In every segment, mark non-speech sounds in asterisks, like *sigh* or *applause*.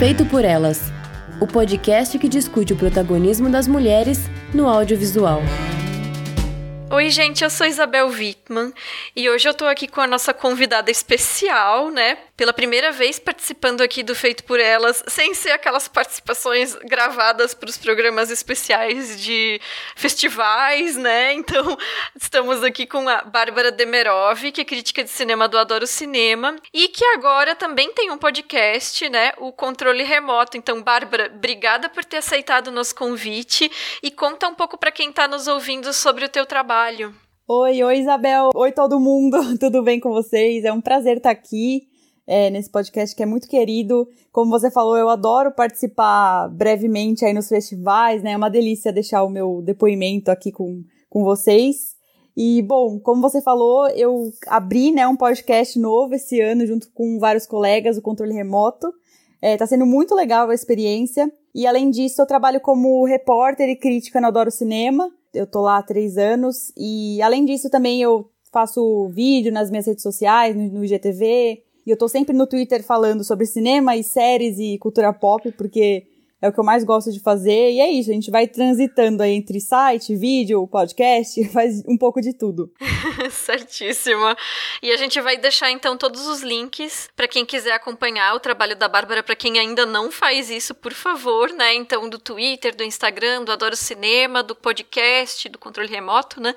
Feito por Elas o podcast que discute o protagonismo das mulheres no audiovisual. Oi, gente, eu sou Isabel Wittmann e hoje eu tô aqui com a nossa convidada especial, né? Pela primeira vez participando aqui do Feito por Elas, sem ser aquelas participações gravadas para os programas especiais de festivais, né? Então, *laughs* estamos aqui com a Bárbara Demerov, que é crítica de cinema do Adoro Cinema e que agora também tem um podcast, né? O Controle Remoto. Então, Bárbara, obrigada por ter aceitado o nosso convite e conta um pouco para quem está nos ouvindo sobre o teu trabalho. Oi, oi Isabel, oi todo mundo, *laughs* tudo bem com vocês? É um prazer estar aqui é, nesse podcast que é muito querido. Como você falou, eu adoro participar brevemente aí nos festivais, né? É uma delícia deixar o meu depoimento aqui com, com vocês. E, bom, como você falou, eu abri né, um podcast novo esse ano junto com vários colegas, o Controle Remoto. É, tá sendo muito legal a experiência. E, além disso, eu trabalho como repórter e crítica no Adoro Cinema eu tô lá há três anos. E além disso, também eu faço vídeo nas minhas redes sociais, no, no IGTV. Eu tô sempre no Twitter falando sobre cinema e séries e cultura pop, porque é o que eu mais gosto de fazer. E é isso, a gente vai transitando aí entre site, vídeo, podcast, *laughs* faz um pouco de tudo. *laughs* Certíssimo. E a gente vai deixar então todos os links para quem quiser acompanhar o trabalho da Bárbara, para quem ainda não faz isso, por favor, né? Então do Twitter, do Instagram, do Adoro Cinema, do podcast, do controle remoto, né?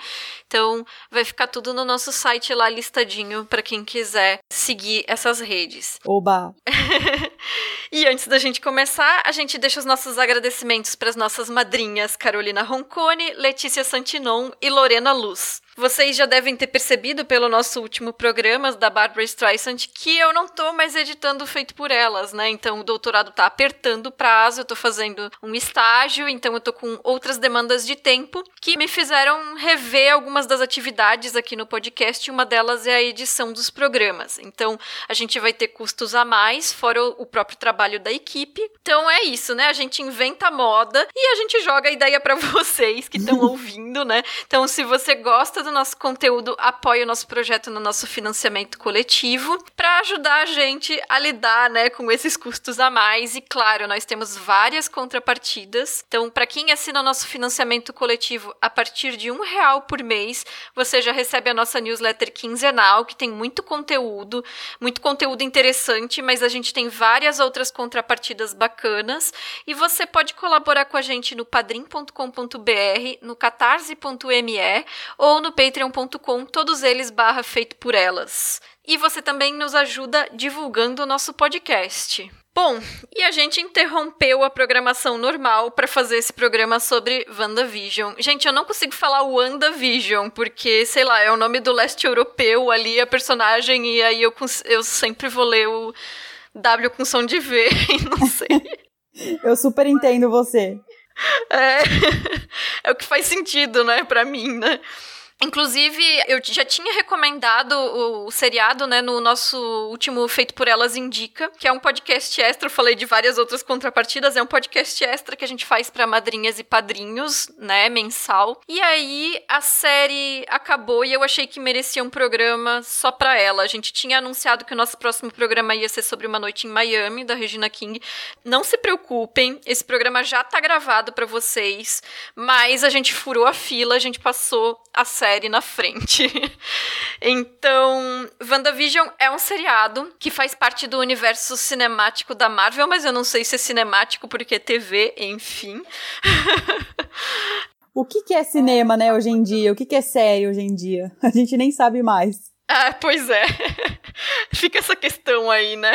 Então vai ficar tudo no nosso site lá listadinho para quem quiser seguir essas redes. Oba. *laughs* e antes da gente começar, a gente deixa deixo os nossos agradecimentos para as nossas madrinhas Carolina Roncone, Letícia Santinon e Lorena Luz. Vocês já devem ter percebido pelo nosso último programa da Barbara Streisand que eu não tô mais editando feito por elas, né? Então o doutorado tá apertando o prazo, eu tô fazendo um estágio, então eu tô com outras demandas de tempo que me fizeram rever algumas das atividades aqui no podcast, uma delas é a edição dos programas. Então a gente vai ter custos a mais, fora o próprio trabalho da equipe. Então é isso, né? A gente inventa moda e a gente joga a ideia para *laughs* vocês que estão *laughs* ouvindo, né? Então se você gosta do nosso conteúdo, apoie o nosso projeto no nosso financiamento coletivo para ajudar a gente a lidar, né, com esses custos a mais. E claro, nós temos várias contrapartidas. Então, para quem assina o nosso financiamento coletivo a partir de um real por mês, você já recebe a nossa newsletter quinzenal, que tem muito conteúdo, muito conteúdo interessante, mas a gente tem várias outras contrapartidas bacanas. E você pode colaborar com a gente no padrim.com.br, no catarse.me ou no patreon.com, todos eles barra feito por elas. E você também nos ajuda divulgando o nosso podcast. Bom, e a gente interrompeu a programação normal para fazer esse programa sobre WandaVision. Gente, eu não consigo falar WandaVision, porque, sei lá, é o nome do leste europeu ali, a personagem, e aí eu, eu sempre vou ler o W com som de V, *laughs* e não sei. eu super entendo você. É, *laughs* é o que faz sentido, né, pra mim, né? Inclusive, eu já tinha recomendado o, seriado, né, no nosso último Feito por Elas Indica, que é um podcast extra. Eu falei de várias outras contrapartidas. É um podcast extra que a gente faz para madrinhas e padrinhos, né, mensal. E aí a série acabou e eu achei que merecia um programa só para ela. A gente tinha anunciado que o nosso próximo programa ia ser sobre uma noite em Miami da Regina King. Não se preocupem, esse programa já tá gravado para vocês, mas a gente furou a fila, a gente passou a série série na frente. *laughs* então, WandaVision é um seriado que faz parte do universo cinemático da Marvel, mas eu não sei se é cinemático porque é TV, enfim. *laughs* o que, que é cinema, né, hoje em dia? O que, que é série hoje em dia? A gente nem sabe mais. Ah, pois é. *laughs* Fica essa questão aí, né?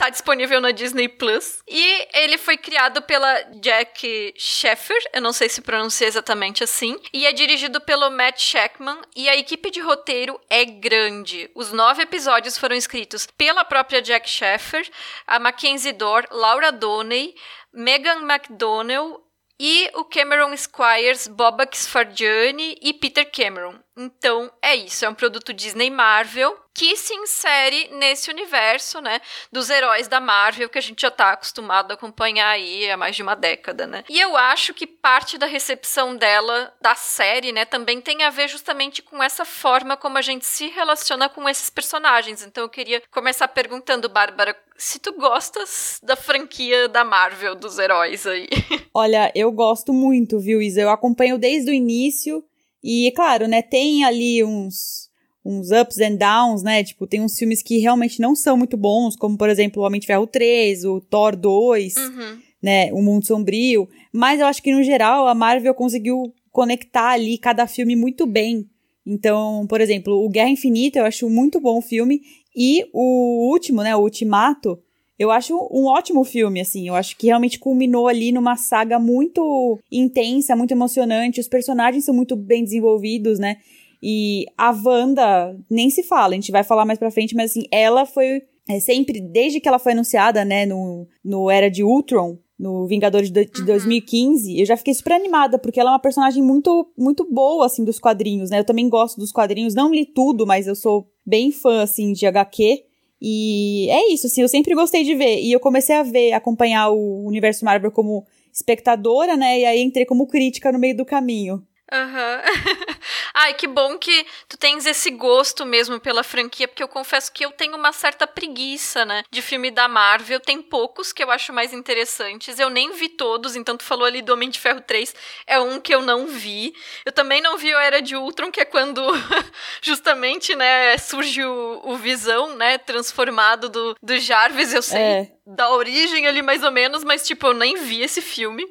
Tá disponível na Disney Plus. E ele foi criado pela Jack Sheffer, eu não sei se pronuncia exatamente assim, e é dirigido pelo Matt Shackman. E a equipe de roteiro é grande. Os nove episódios foram escritos pela própria Jack Sheffer, a Mackenzie Dorr, Laura Doney, Megan McDonnell e o Cameron Squires, Bob Fargiani e Peter Cameron. Então é isso, é um produto Disney Marvel que se insere nesse universo, né, dos heróis da Marvel que a gente já tá acostumado a acompanhar aí há mais de uma década, né? E eu acho que parte da recepção dela da série, né, também tem a ver justamente com essa forma como a gente se relaciona com esses personagens. Então eu queria começar perguntando, Bárbara, se tu gostas da franquia da Marvel dos heróis aí. *laughs* Olha, eu gosto muito, viu, Isa? Eu acompanho desde o início e, claro, né, tem ali uns uns ups and downs, né? Tipo, tem uns filmes que realmente não são muito bons, como por exemplo o Homem de Ferro 3, o Thor 2, uhum. né? O Mundo Sombrio. Mas eu acho que no geral a Marvel conseguiu conectar ali cada filme muito bem. Então, por exemplo, o Guerra Infinita eu acho muito bom o filme e o último, né, o Ultimato, eu acho um ótimo filme, assim. Eu acho que realmente culminou ali numa saga muito intensa, muito emocionante. Os personagens são muito bem desenvolvidos, né? E a Wanda, nem se fala, a gente vai falar mais pra frente, mas assim, ela foi é, sempre, desde que ela foi anunciada, né, no, no Era de Ultron, no Vingadores de, de uhum. 2015, eu já fiquei super animada, porque ela é uma personagem muito, muito boa, assim, dos quadrinhos, né? Eu também gosto dos quadrinhos, não li tudo, mas eu sou bem fã, assim, de HQ. E é isso, assim, eu sempre gostei de ver. E eu comecei a ver, acompanhar o universo Marvel como espectadora, né? E aí entrei como crítica no meio do caminho. Aham. Uhum. *laughs* Ai, que bom que tu tens esse gosto mesmo pela franquia, porque eu confesso que eu tenho uma certa preguiça, né? De filme da Marvel. Tem poucos que eu acho mais interessantes. Eu nem vi todos, então tu falou ali do Homem de Ferro 3, é um que eu não vi. Eu também não vi o Era de Ultron, que é quando *laughs* justamente, né, surge o, o Visão, né, transformado do, do Jarvis. Eu sei é. da origem ali mais ou menos, mas tipo, eu nem vi esse filme.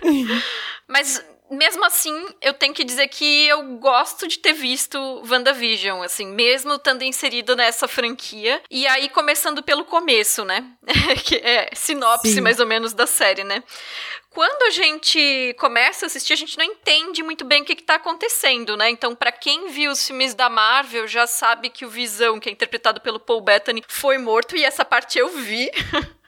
*laughs* mas mesmo assim, eu tenho que dizer que eu gosto de ter visto WandaVision, assim, mesmo estando inserido nessa franquia. E aí, começando pelo começo, né? *laughs* que é sinopse Sim. mais ou menos da série, né? quando a gente começa a assistir, a gente não entende muito bem o que está acontecendo, né? Então, para quem viu os filmes da Marvel, já sabe que o Visão, que é interpretado pelo Paul Bettany, foi morto, e essa parte eu vi. *laughs*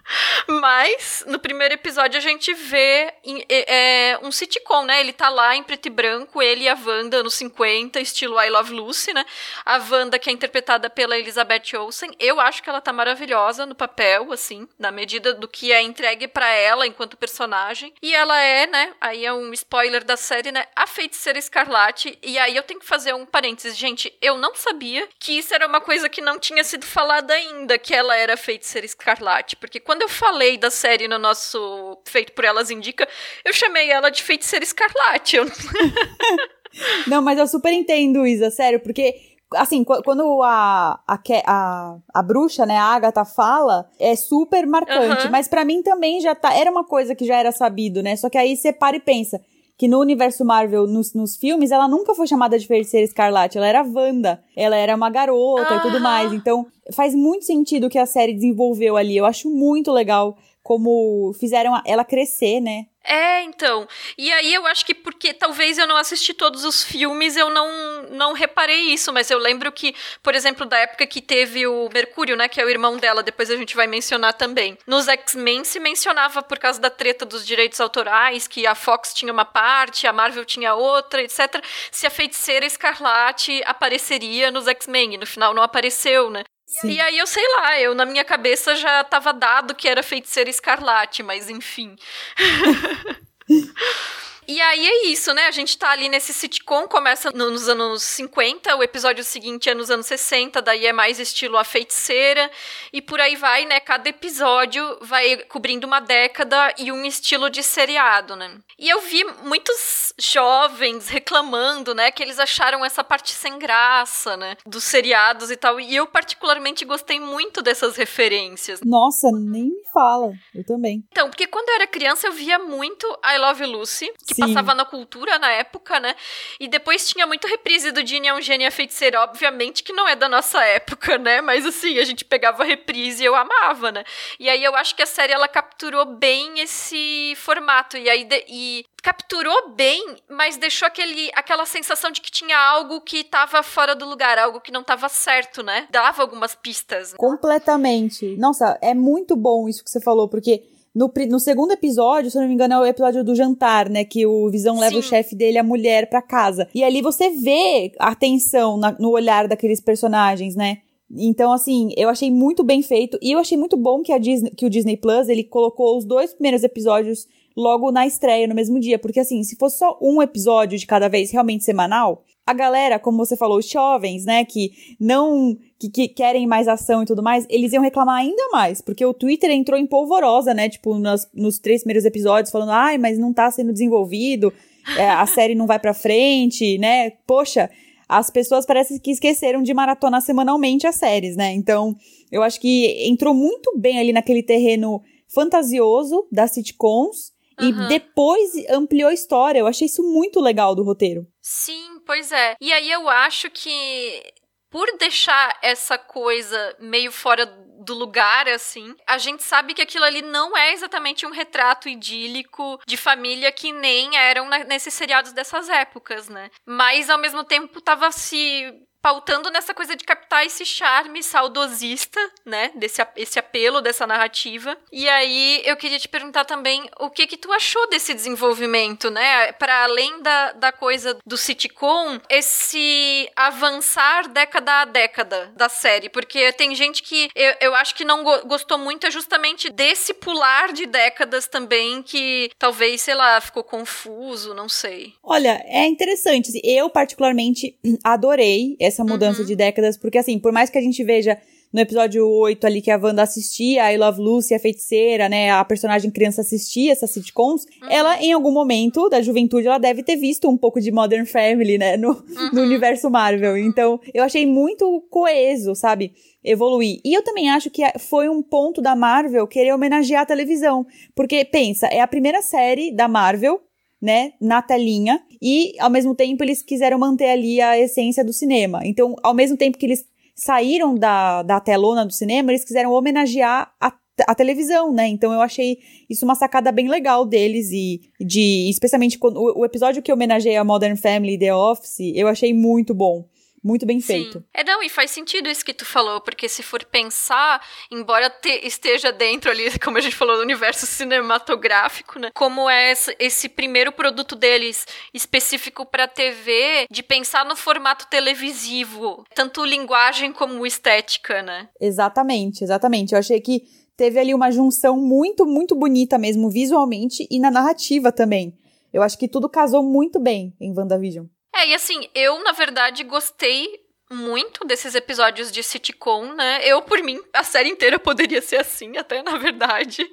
Mas, no primeiro episódio, a gente vê é, um sitcom, né? Ele tá lá em preto e branco, ele e a Wanda nos 50, estilo I Love Lucy, né? A Wanda, que é interpretada pela Elizabeth Olsen, eu acho que ela tá maravilhosa no papel, assim, na medida do que é entregue para ela enquanto personagem. E ela é, né? Aí é um spoiler da série, né? A feiticeira escarlate. E aí eu tenho que fazer um parênteses. Gente, eu não sabia que isso era uma coisa que não tinha sido falada ainda, que ela era feiticeira escarlate. Porque quando quando eu falei da série no nosso Feito por Elas Indica, eu chamei ela de Feiticeira Escarlate. *laughs* *laughs* Não, mas eu super entendo, Isa, sério, porque assim, quando a, a, a, a bruxa, né, a Agatha fala, é super marcante. Uhum. Mas para mim também já tá. Era uma coisa que já era sabido, né? Só que aí você para e pensa que no universo Marvel, nos, nos filmes, ela nunca foi chamada de Feiticeira Escarlate, ela era Wanda, ela era uma garota uhum. e tudo mais. Então, faz muito sentido o que a série desenvolveu ali. Eu acho muito legal como fizeram ela crescer, né? É, então. E aí eu acho que porque talvez eu não assisti todos os filmes, eu não, não reparei isso, mas eu lembro que, por exemplo, da época que teve o Mercúrio, né, que é o irmão dela, depois a gente vai mencionar também. Nos X-Men se mencionava por causa da treta dos direitos autorais, que a Fox tinha uma parte, a Marvel tinha outra, etc. Se a feiticeira Escarlate apareceria nos X-Men, e no final não apareceu, né? Sim. E aí eu sei lá, eu na minha cabeça já tava dado que era feiticeira escarlate, mas enfim. *laughs* E aí é isso, né? A gente tá ali nesse sitcom, começa nos anos 50, o episódio seguinte é nos anos 60, daí é mais estilo A Feiticeira, e por aí vai, né? Cada episódio vai cobrindo uma década e um estilo de seriado, né? E eu vi muitos jovens reclamando, né, que eles acharam essa parte sem graça, né, dos seriados e tal, e eu particularmente gostei muito dessas referências. Nossa, nem me fala, eu também. Então, porque quando eu era criança eu via muito I Love Lucy, que Sim. Passava na cultura na época, né? E depois tinha muito reprise do Ginny é um gênio a feiticeira, obviamente que não é da nossa época, né? Mas assim, a gente pegava reprise e eu amava, né? E aí eu acho que a série ela capturou bem esse formato e aí de, e capturou bem, mas deixou aquele, aquela sensação de que tinha algo que estava fora do lugar, algo que não estava certo, né? Dava algumas pistas. Completamente. Nossa, é muito bom isso que você falou, porque no, no segundo episódio, se eu não me engano, é o episódio do jantar, né? Que o Visão leva Sim. o chefe dele, a mulher, pra casa. E ali você vê a tensão na, no olhar daqueles personagens, né? Então, assim, eu achei muito bem feito. E eu achei muito bom que, a Disney, que o Disney Plus, ele colocou os dois primeiros episódios logo na estreia, no mesmo dia. Porque, assim, se fosse só um episódio de cada vez, realmente semanal, a galera, como você falou, os jovens, né, que não. Que, que, querem mais ação e tudo mais, eles iam reclamar ainda mais, porque o Twitter entrou em polvorosa, né, tipo, nos, nos três primeiros episódios, falando, ai, mas não tá sendo desenvolvido, é, a *laughs* série não vai pra frente, né, poxa, as pessoas parecem que esqueceram de maratonar semanalmente as séries, né, então, eu acho que entrou muito bem ali naquele terreno fantasioso das sitcoms, Uhum. E depois ampliou a história. Eu achei isso muito legal do roteiro. Sim, pois é. E aí eu acho que por deixar essa coisa meio fora do lugar, assim, a gente sabe que aquilo ali não é exatamente um retrato idílico de família que nem eram nesses seriados dessas épocas, né? Mas ao mesmo tempo tava se pautando nessa coisa de captar esse charme saudosista, né, desse esse apelo dessa narrativa. E aí eu queria te perguntar também o que que tu achou desse desenvolvimento, né, para além da, da coisa do sitcom, esse avançar década a década da série, porque tem gente que eu, eu acho que não go gostou muito é justamente desse pular de décadas também que talvez, sei lá, ficou confuso, não sei. Olha, é interessante, assim, eu particularmente *clears throat* adorei essa mudança uhum. de décadas, porque assim, por mais que a gente veja no episódio 8 ali que a Wanda assistia a I Love Lucy, a feiticeira, né, a personagem criança assistia essas sitcoms, uhum. ela em algum momento da juventude ela deve ter visto um pouco de Modern Family, né, no, uhum. no universo Marvel. Então, eu achei muito coeso, sabe? Evoluir. E eu também acho que foi um ponto da Marvel querer homenagear a televisão, porque pensa, é a primeira série da Marvel né, na telinha, e ao mesmo tempo eles quiseram manter ali a essência do cinema. Então, ao mesmo tempo que eles saíram da, da telona do cinema, eles quiseram homenagear a, a televisão, né? Então eu achei isso uma sacada bem legal deles e de, especialmente quando, o, o episódio que homenageia a Modern Family The Office, eu achei muito bom. Muito bem feito. Sim. É, não, e faz sentido isso que tu falou, porque se for pensar, embora te, esteja dentro ali, *laughs* como a gente falou, do universo cinematográfico, né? Como é esse primeiro produto deles específico para TV, de pensar no formato televisivo, tanto linguagem como estética, né? Exatamente, exatamente. Eu achei que teve ali uma junção muito, muito bonita mesmo, visualmente e na narrativa também. Eu acho que tudo casou muito bem em WandaVision. É, e assim, eu, na verdade, gostei muito desses episódios de sitcom, né? Eu, por mim, a série inteira poderia ser assim, até na verdade.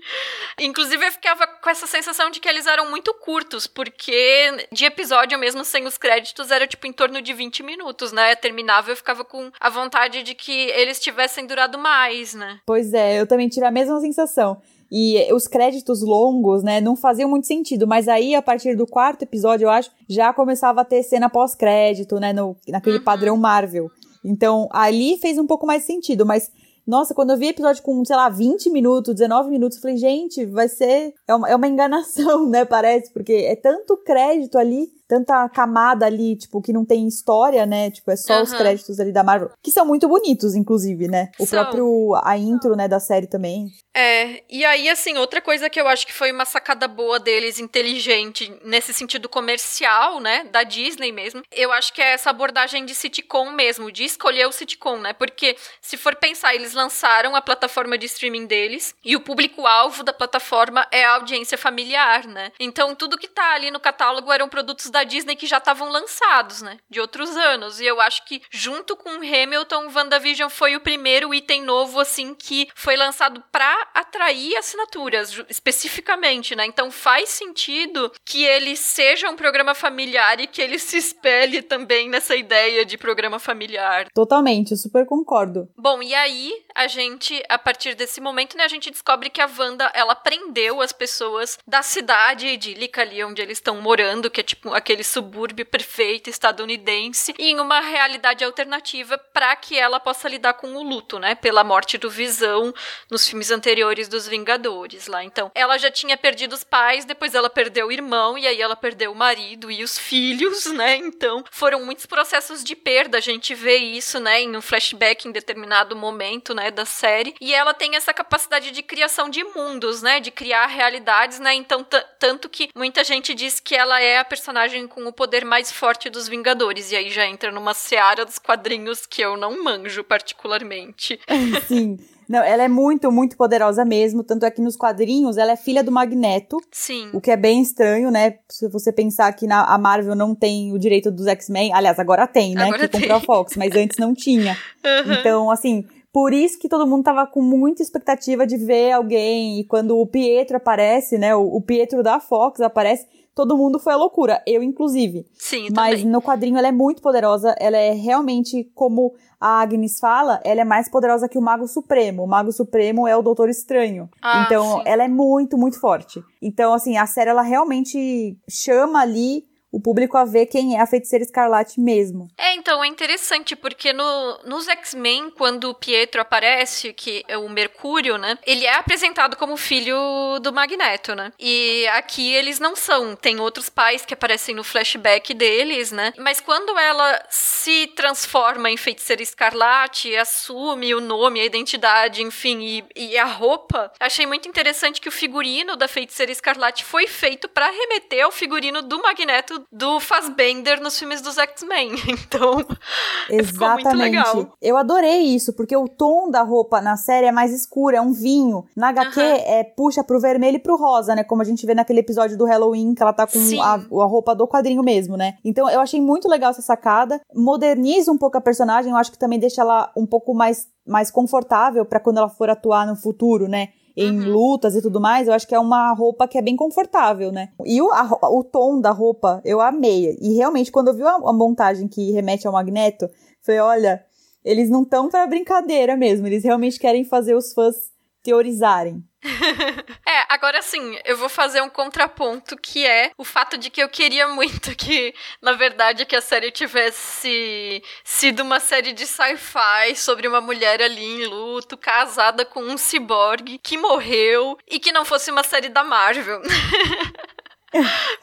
Inclusive, eu ficava com essa sensação de que eles eram muito curtos, porque de episódio mesmo sem os créditos era tipo em torno de 20 minutos, né? Terminava, eu ficava com a vontade de que eles tivessem durado mais, né? Pois é, eu também tive a mesma sensação. E os créditos longos, né, não faziam muito sentido. Mas aí, a partir do quarto episódio, eu acho, já começava a ter cena pós-crédito, né, no, naquele uhum. padrão Marvel. Então, ali fez um pouco mais sentido, mas nossa, quando eu vi episódio com, sei lá, 20 minutos, 19 minutos, eu falei, gente, vai ser. É uma, é uma enganação, *laughs* né? Parece, porque é tanto crédito ali tanta camada ali, tipo, que não tem história, né? Tipo, é só uhum. os créditos ali da Marvel. Que são muito bonitos, inclusive, né? O são. próprio. A intro, né, da série também. É, e aí, assim, outra coisa que eu acho que foi uma sacada boa deles, inteligente, nesse sentido comercial, né? Da Disney mesmo. Eu acho que é essa abordagem de sitcom mesmo, de escolher o sitcom, né? Porque, se for pensar, eles lançaram a plataforma de streaming deles e o público-alvo da plataforma é a audiência familiar, né? Então, tudo que tá ali no catálogo eram produtos da da Disney que já estavam lançados, né? De outros anos. E eu acho que, junto com Hamilton, WandaVision foi o primeiro item novo, assim, que foi lançado para atrair assinaturas, especificamente, né? Então faz sentido que ele seja um programa familiar e que ele se espelhe também nessa ideia de programa familiar. Totalmente, eu super concordo. Bom, e aí a gente, a partir desse momento, né, a gente descobre que a Wanda, ela prendeu as pessoas da cidade idílica ali onde eles estão morando, que é tipo aquele subúrbio perfeito estadunidense, em uma realidade alternativa para que ela possa lidar com o luto, né, pela morte do Visão nos filmes anteriores dos Vingadores lá. Então, ela já tinha perdido os pais, depois ela perdeu o irmão, e aí ela perdeu o marido e os filhos, né? Então, foram muitos processos de perda. A gente vê isso, né, em um flashback em determinado momento, né, da série. E ela tem essa capacidade de criação de mundos, né? De criar realidades, né? Então, tanto que muita gente diz que ela é a personagem com o poder mais forte dos Vingadores. E aí já entra numa seara dos quadrinhos que eu não manjo particularmente. *laughs* Sim. Não, ela é muito, muito poderosa mesmo. Tanto é que nos quadrinhos ela é filha do Magneto. Sim. O que é bem estranho, né? Se você pensar que na, a Marvel não tem o direito dos X-Men. Aliás, agora tem, né? Agora que tem. comprou a Fox, mas antes não tinha. *laughs* Uhum. Então, assim, por isso que todo mundo tava com muita expectativa de ver alguém. E quando o Pietro aparece, né? O, o Pietro da Fox aparece todo mundo foi a loucura, eu inclusive. Sim, Mas também. no quadrinho ela é muito poderosa, ela é realmente como a Agnes fala, ela é mais poderosa que o Mago Supremo. O Mago Supremo é o Doutor Estranho. Ah, então, sim. ela é muito, muito forte. Então, assim, a série ela realmente chama ali o público a ver quem é a feiticeira escarlate mesmo. É, então é interessante, porque no, nos X-Men, quando o Pietro aparece, que é o Mercúrio, né? Ele é apresentado como filho do Magneto, né? E aqui eles não são. Tem outros pais que aparecem no flashback deles, né? Mas quando ela se transforma em feiticeira escarlate, assume o nome, a identidade, enfim, e, e a roupa, achei muito interessante que o figurino da feiticeira escarlate foi feito para remeter ao figurino do Magneto do Fassbender nos filmes dos X-Men. *laughs* Então, Exatamente. Eu adorei isso, porque o tom da roupa na série é mais escuro, é um vinho. Na HQ, é, puxa pro vermelho e pro rosa, né? Como a gente vê naquele episódio do Halloween, que ela tá com a, a, roupa do quadrinho mesmo, né? Então, eu achei muito legal essa sacada. Moderniza um pouco a personagem, eu acho que também deixa ela um pouco mais, mais confortável para quando ela for atuar no futuro, né? Em uhum. lutas e tudo mais, eu acho que é uma roupa que é bem confortável, né? E o, a, o tom da roupa, eu amei. E realmente, quando eu vi a, a montagem que remete ao Magneto, foi olha, eles não estão para brincadeira mesmo, eles realmente querem fazer os fãs teorizarem. É, agora sim, eu vou fazer um contraponto que é o fato de que eu queria muito que, na verdade, que a série tivesse sido uma série de sci-fi sobre uma mulher ali em luto, casada com um ciborgue que morreu e que não fosse uma série da Marvel. *laughs*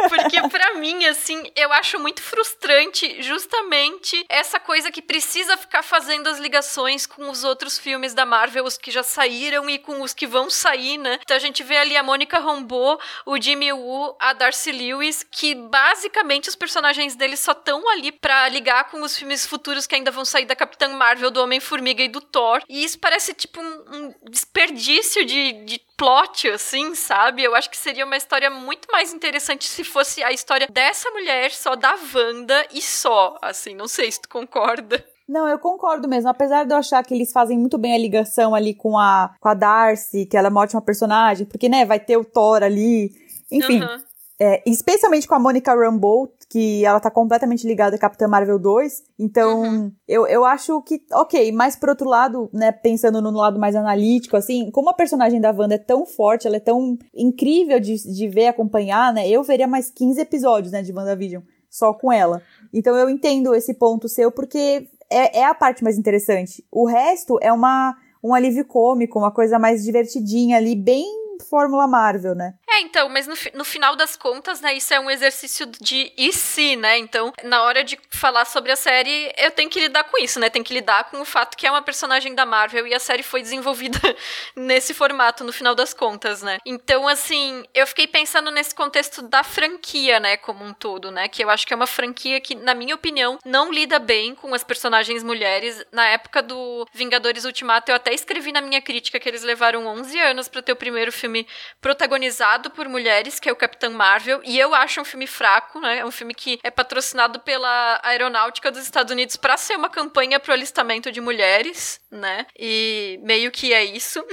Porque para mim, assim, eu acho muito frustrante justamente essa coisa que precisa ficar fazendo as ligações com os outros filmes da Marvel, os que já saíram e com os que vão sair, né? Então a gente vê ali a Mônica Rambeau, o Jimmy Woo, a Darcy Lewis, que basicamente os personagens deles só estão ali para ligar com os filmes futuros que ainda vão sair da Capitã Marvel, do Homem-Formiga e do Thor. E isso parece tipo um, um desperdício de, de plot, assim, sabe? Eu acho que seria uma história muito mais interessante se fosse a história dessa mulher, só da Wanda e só, assim, não sei se tu concorda. Não, eu concordo mesmo. Apesar de eu achar que eles fazem muito bem a ligação ali com a, com a Darcy, que ela é uma ótima personagem, porque, né, vai ter o Thor ali. Enfim, uhum. É, especialmente com a Monica Rambeau, que ela tá completamente ligada a Capitã Marvel 2. Então, uhum. eu, eu acho que, ok, mas por outro lado, né, pensando no lado mais analítico, assim, como a personagem da Wanda é tão forte, ela é tão incrível de, de ver, acompanhar, né, eu veria mais 15 episódios, né, de WandaVision, só com ela. Então, eu entendo esse ponto seu, porque é, é a parte mais interessante. O resto é uma, um alívio cômico, uma coisa mais divertidinha ali, bem Fórmula Marvel, né? É, então, mas no, no final das contas, né, isso é um exercício de e se, né? Então, na hora de falar sobre a série, eu tenho que lidar com isso, né? Tem que lidar com o fato que é uma personagem da Marvel e a série foi desenvolvida *laughs* nesse formato, no final das contas, né? Então, assim, eu fiquei pensando nesse contexto da franquia, né, como um todo, né? Que eu acho que é uma franquia que, na minha opinião, não lida bem com as personagens mulheres. Na época do Vingadores Ultimato, eu até escrevi na minha crítica que eles levaram 11 anos para ter o primeiro filme filme protagonizado por mulheres, que é o Capitão Marvel, e eu acho um filme fraco, né? É um filme que é patrocinado pela Aeronáutica dos Estados Unidos para ser uma campanha pro alistamento de mulheres, né? E meio que é isso.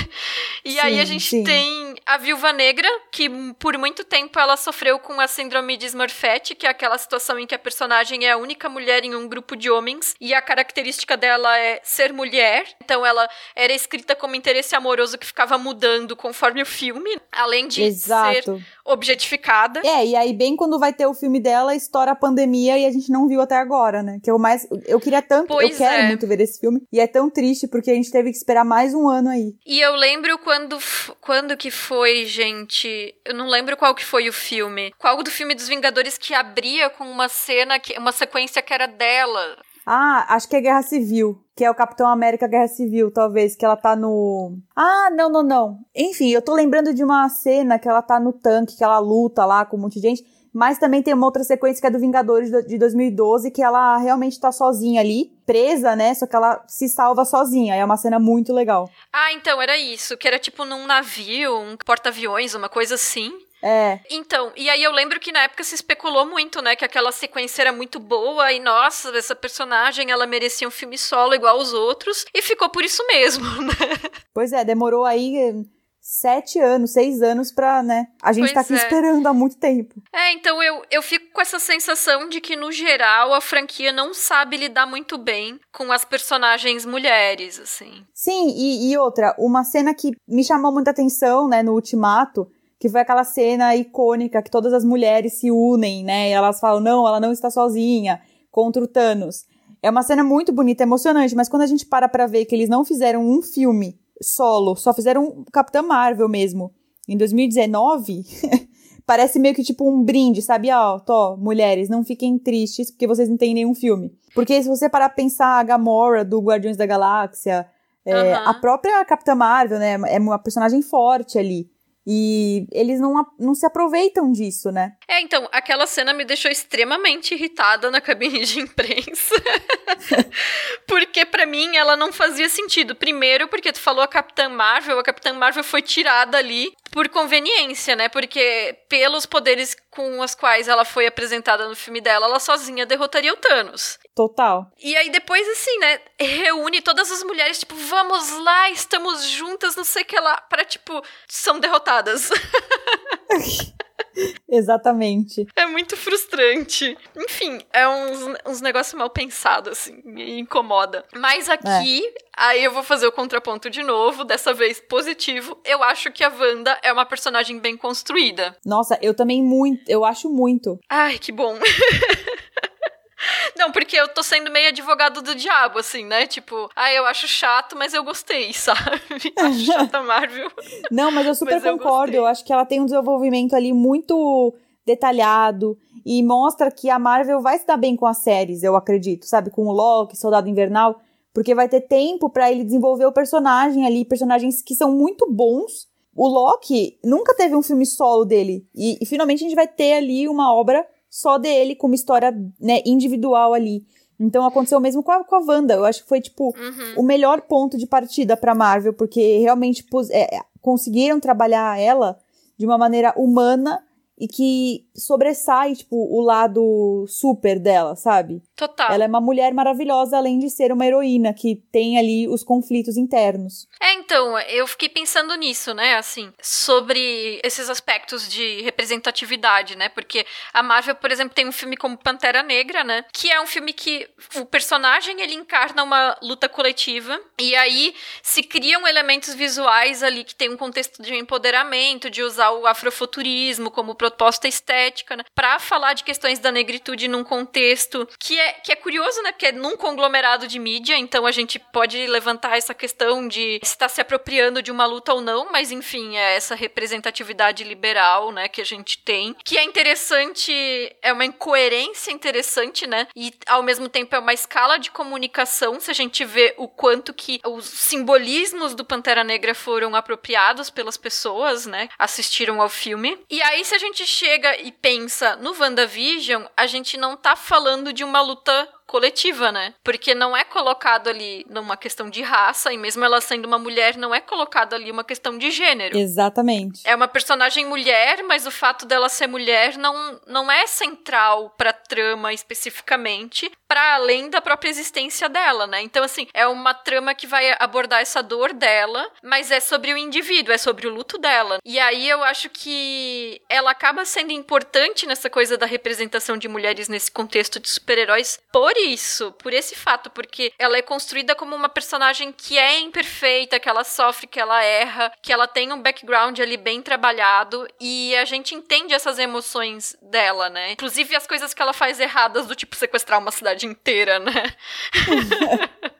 *laughs* e sim, aí a gente sim. tem a Viúva Negra, que por muito tempo ela sofreu com a síndrome de Smurfette, que é aquela situação em que a personagem é a única mulher em um grupo de homens e a característica dela é ser mulher. Então ela era escrita como interesse amoroso que ficava mudando conforme o filme, além de Exato. ser objetificada. É, e aí bem quando vai ter o filme dela, estoura a pandemia e a gente não viu até agora, né? Que eu mais eu queria tanto, pois eu quero é. muito ver esse filme e é tão triste porque a gente teve que esperar mais um ano aí. E eu lembro quando quando que foi, gente, eu não lembro qual que foi o filme. Qual do filme dos Vingadores que abria com uma cena que uma sequência que era dela. Ah, acho que é Guerra Civil, que é o Capitão América Guerra Civil, talvez, que ela tá no. Ah, não, não, não. Enfim, eu tô lembrando de uma cena que ela tá no tanque, que ela luta lá com um monte de gente. Mas também tem uma outra sequência que é do Vingadores de 2012, que ela realmente tá sozinha ali, presa, né? Só que ela se salva sozinha. É uma cena muito legal. Ah, então era isso, que era tipo num navio, um porta-aviões, uma coisa assim. É. Então, e aí eu lembro que na época se especulou muito, né, que aquela sequência era muito boa e nossa, essa personagem ela merecia um filme solo igual os outros e ficou por isso mesmo, *laughs* né? Pois é, demorou aí sete anos, seis anos pra, né? A gente pois tá aqui é. esperando há muito tempo. É, então eu, eu fico com essa sensação de que, no geral, a franquia não sabe lidar muito bem com as personagens mulheres, assim. Sim, e, e outra, uma cena que me chamou muita atenção, né, no Ultimato, que foi aquela cena icônica que todas as mulheres se unem, né? E elas falam, não, ela não está sozinha contra o Thanos. É uma cena muito bonita, emocionante, mas quando a gente para pra ver que eles não fizeram um filme solo, só fizeram um Capitã Marvel mesmo, em 2019, *laughs* parece meio que tipo um brinde, sabe? Ó, oh, tô, mulheres, não fiquem tristes porque vocês não têm nenhum filme. Porque se você parar pra pensar a Gamora do Guardiões da Galáxia, é, uhum. a própria Capitã Marvel, né, é uma personagem forte ali. E eles não, não se aproveitam disso, né? É, então, aquela cena me deixou extremamente irritada na cabine de imprensa. *laughs* porque para mim ela não fazia sentido. Primeiro, porque tu falou a Capitã Marvel, a Capitã Marvel foi tirada ali por conveniência, né? Porque pelos poderes com os quais ela foi apresentada no filme dela, ela sozinha derrotaria o Thanos. Total. E aí depois, assim, né? Reúne todas as mulheres, tipo, vamos lá, estamos juntas, não sei o que lá, para tipo, são derrotadas. *laughs* Exatamente. É muito frustrante. Enfim, é uns, uns negócios mal pensados, assim, me incomoda. Mas aqui, é. aí eu vou fazer o contraponto de novo, dessa vez positivo. Eu acho que a Wanda é uma personagem bem construída. Nossa, eu também muito, eu acho muito. Ai, que bom. *laughs* Não, porque eu tô sendo meio advogado do diabo, assim, né? Tipo, ah, eu acho chato, mas eu gostei, *laughs* sabe? acho chata Marvel. Não, mas eu super mas concordo. Eu, eu acho que ela tem um desenvolvimento ali muito detalhado e mostra que a Marvel vai se dar bem com as séries, eu acredito, sabe? Com o Loki, Soldado Invernal, porque vai ter tempo para ele desenvolver o personagem ali, personagens que são muito bons. O Loki nunca teve um filme solo dele e, e finalmente a gente vai ter ali uma obra só dele, com uma história né, individual ali. Então aconteceu o mesmo com a, com a Wanda. Eu acho que foi, tipo, uhum. o melhor ponto de partida pra Marvel, porque realmente é, conseguiram trabalhar ela de uma maneira humana e que sobressai, tipo, o lado super dela, sabe? Total. Ela é uma mulher maravilhosa, além de ser uma heroína que tem ali os conflitos internos. É, então, eu fiquei pensando nisso, né, assim, sobre esses aspectos de representatividade, né? Porque a Marvel, por exemplo, tem um filme como Pantera Negra, né? Que é um filme que o personagem ele encarna uma luta coletiva e aí se criam elementos visuais ali que tem um contexto de empoderamento, de usar o afrofuturismo como proposta estética, né? Para falar de questões da negritude num contexto que é, que é curioso, né? Porque é num conglomerado de mídia, então a gente pode levantar essa questão de se está se apropriando de uma luta ou não, mas enfim, é essa representatividade liberal, né, que a gente tem, que é interessante, é uma incoerência interessante, né? E ao mesmo tempo é uma escala de comunicação, se a gente vê o quanto que os simbolismos do Pantera Negra foram apropriados pelas pessoas, né? Assistiram ao filme. E aí se a gente chega e pensa no WandaVision, a gente não tá falando de uma luta coletiva, né? Porque não é colocado ali numa questão de raça, e mesmo ela sendo uma mulher, não é colocado ali uma questão de gênero. Exatamente. É uma personagem mulher, mas o fato dela ser mulher não, não é central pra trama especificamente, para além da própria existência dela, né? Então, assim, é uma trama que vai abordar essa dor dela, mas é sobre o indivíduo, é sobre o luto dela. E aí eu acho que ela acaba sendo importante nessa coisa da representação de mulheres nesse contexto de super-heróis por isso, por esse fato, porque ela é construída como uma personagem que é imperfeita, que ela sofre, que ela erra, que ela tem um background ali bem trabalhado e a gente entende essas emoções dela, né? Inclusive as coisas que ela faz erradas, do tipo sequestrar uma cidade inteira, né? *laughs*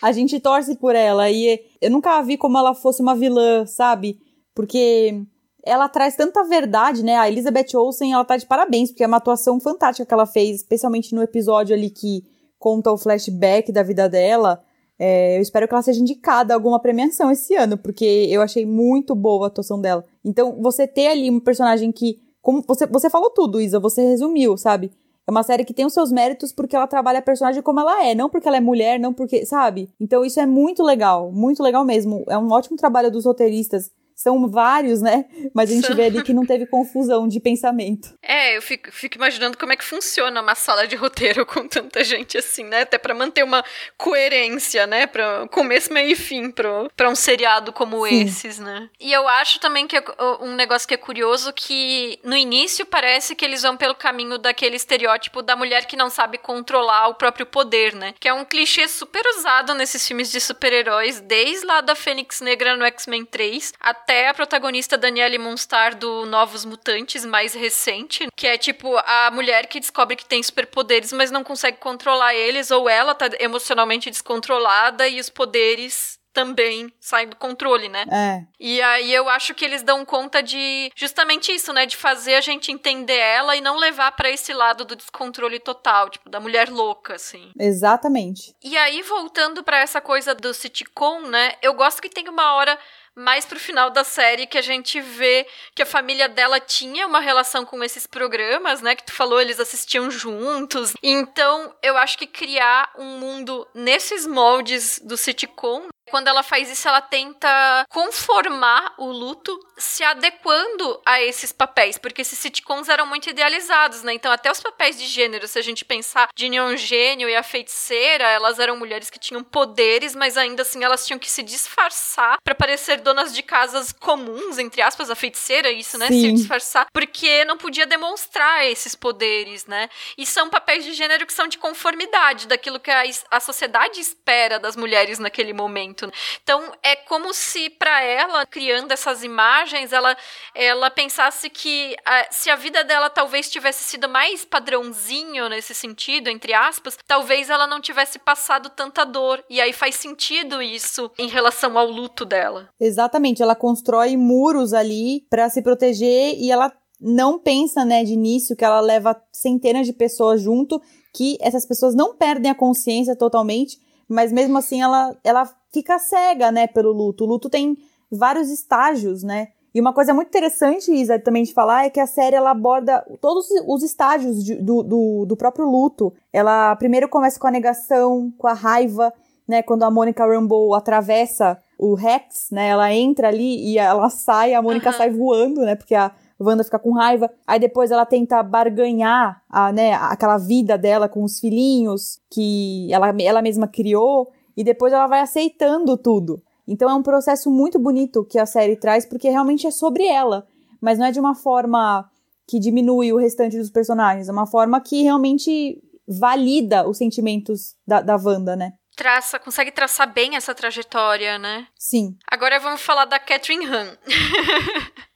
a gente torce por ela e eu nunca a vi como ela fosse uma vilã, sabe? Porque ela traz tanta verdade, né? A Elizabeth Olsen, ela tá de parabéns, porque é uma atuação fantástica que ela fez, especialmente no episódio ali que conta o flashback da vida dela. É, eu espero que ela seja indicada a alguma premiação esse ano, porque eu achei muito boa a atuação dela. Então, você ter ali um personagem que. Como você, você falou tudo, Isa, você resumiu, sabe? É uma série que tem os seus méritos porque ela trabalha a personagem como ela é, não porque ela é mulher, não porque, sabe? Então isso é muito legal, muito legal mesmo. É um ótimo trabalho dos roteiristas são vários, né? Mas a gente vê ali que não teve confusão de pensamento. É, eu fico, fico, imaginando como é que funciona uma sala de roteiro com tanta gente assim, né? Até para manter uma coerência, né? Pra começo, meio e fim para um seriado como Sim. esses, né? E eu acho também que é um negócio que é curioso que no início parece que eles vão pelo caminho daquele estereótipo da mulher que não sabe controlar o próprio poder, né? Que é um clichê super usado nesses filmes de super-heróis, desde lá da Fênix Negra no X-Men 3 até até a protagonista Danielle Monstar do Novos Mutantes, mais recente, que é tipo a mulher que descobre que tem superpoderes, mas não consegue controlar eles, ou ela tá emocionalmente descontrolada e os poderes também saem do controle, né? É. E aí eu acho que eles dão conta de justamente isso, né? De fazer a gente entender ela e não levar para esse lado do descontrole total, tipo, da mulher louca, assim. Exatamente. E aí, voltando para essa coisa do sitcom, né? Eu gosto que tem uma hora mais pro final da série que a gente vê que a família dela tinha uma relação com esses programas, né? Que tu falou, eles assistiam juntos. Então, eu acho que criar um mundo nesses moldes do sitcom quando ela faz isso, ela tenta conformar o luto se adequando a esses papéis, porque esses sitcoms eram muito idealizados, né? Então, até os papéis de gênero, se a gente pensar de Neon Gênio e a feiticeira, elas eram mulheres que tinham poderes, mas ainda assim elas tinham que se disfarçar para parecer donas de casas comuns, entre aspas, a feiticeira, isso, né? Sim. Se disfarçar, porque não podia demonstrar esses poderes, né? E são papéis de gênero que são de conformidade daquilo que a, a sociedade espera das mulheres naquele momento muito. Então, é como se para ela, criando essas imagens, ela, ela pensasse que a, se a vida dela talvez tivesse sido mais padrãozinho nesse sentido, entre aspas, talvez ela não tivesse passado tanta dor. E aí faz sentido isso em relação ao luto dela. Exatamente, ela constrói muros ali para se proteger e ela não pensa, né, de início que ela leva centenas de pessoas junto, que essas pessoas não perdem a consciência totalmente, mas mesmo assim ela, ela fica cega, né, pelo luto. O luto tem vários estágios, né? E uma coisa muito interessante, Isa, também de falar, é que a série ela aborda todos os estágios de, do, do, do, próprio luto. Ela primeiro começa com a negação, com a raiva, né? Quando a Mônica Rambeau atravessa o Rex, né? Ela entra ali e ela sai, a Mônica uhum. sai voando, né? Porque a Wanda fica com raiva. Aí depois ela tenta barganhar a, né, aquela vida dela com os filhinhos que ela, ela mesma criou e depois ela vai aceitando tudo. Então é um processo muito bonito que a série traz, porque realmente é sobre ela, mas não é de uma forma que diminui o restante dos personagens, é uma forma que realmente valida os sentimentos da, da Wanda, né? Traça, consegue traçar bem essa trajetória, né? Sim. Agora vamos falar da Catherine Han. *laughs*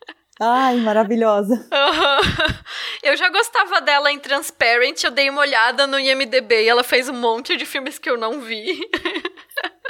Ai, maravilhosa. *laughs* Uhum. Eu já gostava dela em Transparent, eu dei uma olhada no IMDB e ela fez um monte de filmes que eu não vi. *laughs*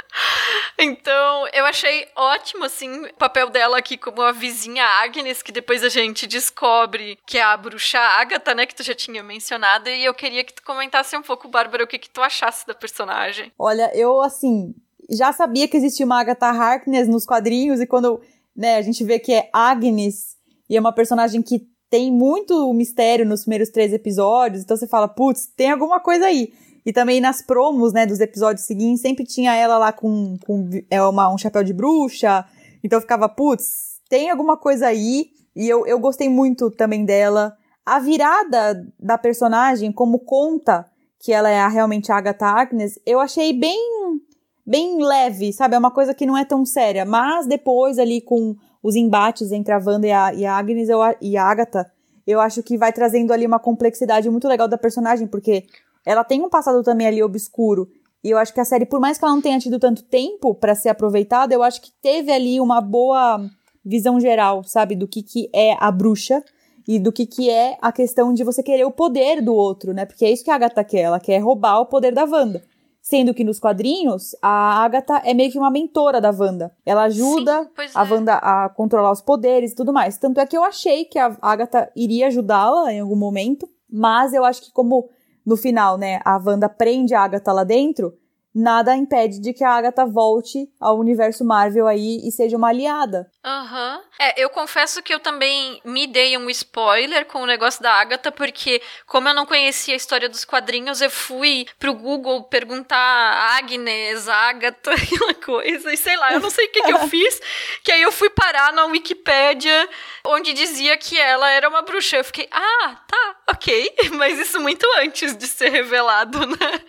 Então, eu achei ótimo, assim, o papel dela aqui como a vizinha Agnes, que depois a gente descobre que é a bruxa Agatha, né, que tu já tinha mencionado, e eu queria que tu comentasse um pouco, Bárbara, o que que tu achasse da personagem. Olha, eu, assim, já sabia que existia uma Agatha Harkness nos quadrinhos, e quando, né, a gente vê que é Agnes, e é uma personagem que tem muito mistério nos primeiros três episódios, então você fala, putz, tem alguma coisa aí. E também nas promos, né, dos episódios seguintes, sempre tinha ela lá com, com é, uma, um chapéu de bruxa. Então ficava, putz, tem alguma coisa aí. E eu, eu gostei muito também dela. A virada da personagem, como conta que ela é a, realmente a Agatha Agnes, eu achei bem, bem leve, sabe? É uma coisa que não é tão séria. Mas depois, ali, com os embates entre a Wanda e a, e a Agnes eu, e a Agatha, eu acho que vai trazendo ali uma complexidade muito legal da personagem, porque ela tem um passado também ali obscuro. E eu acho que a série, por mais que ela não tenha tido tanto tempo para ser aproveitada, eu acho que teve ali uma boa visão geral, sabe, do que, que é a bruxa e do que, que é a questão de você querer o poder do outro, né? Porque é isso que a Agatha quer, ela quer roubar o poder da Wanda. Sendo que nos quadrinhos, a Agatha é meio que uma mentora da Wanda. Ela ajuda Sim, a é. Wanda a controlar os poderes e tudo mais. Tanto é que eu achei que a Agatha iria ajudá-la em algum momento, mas eu acho que como no final, né, a Wanda prende a Agatha lá dentro, nada impede de que a Agatha volte ao universo Marvel aí e seja uma aliada. Aham. Uhum. É, eu confesso que eu também me dei um spoiler com o negócio da Agatha, porque como eu não conhecia a história dos quadrinhos, eu fui pro Google perguntar Agnes, Agatha, *laughs* aquela coisa, e sei lá, eu não sei o que, que eu fiz, que aí eu fui parar na Wikipédia, onde dizia que ela era uma bruxa. Eu fiquei, ah, tá, ok, *laughs* mas isso muito antes de ser revelado, né?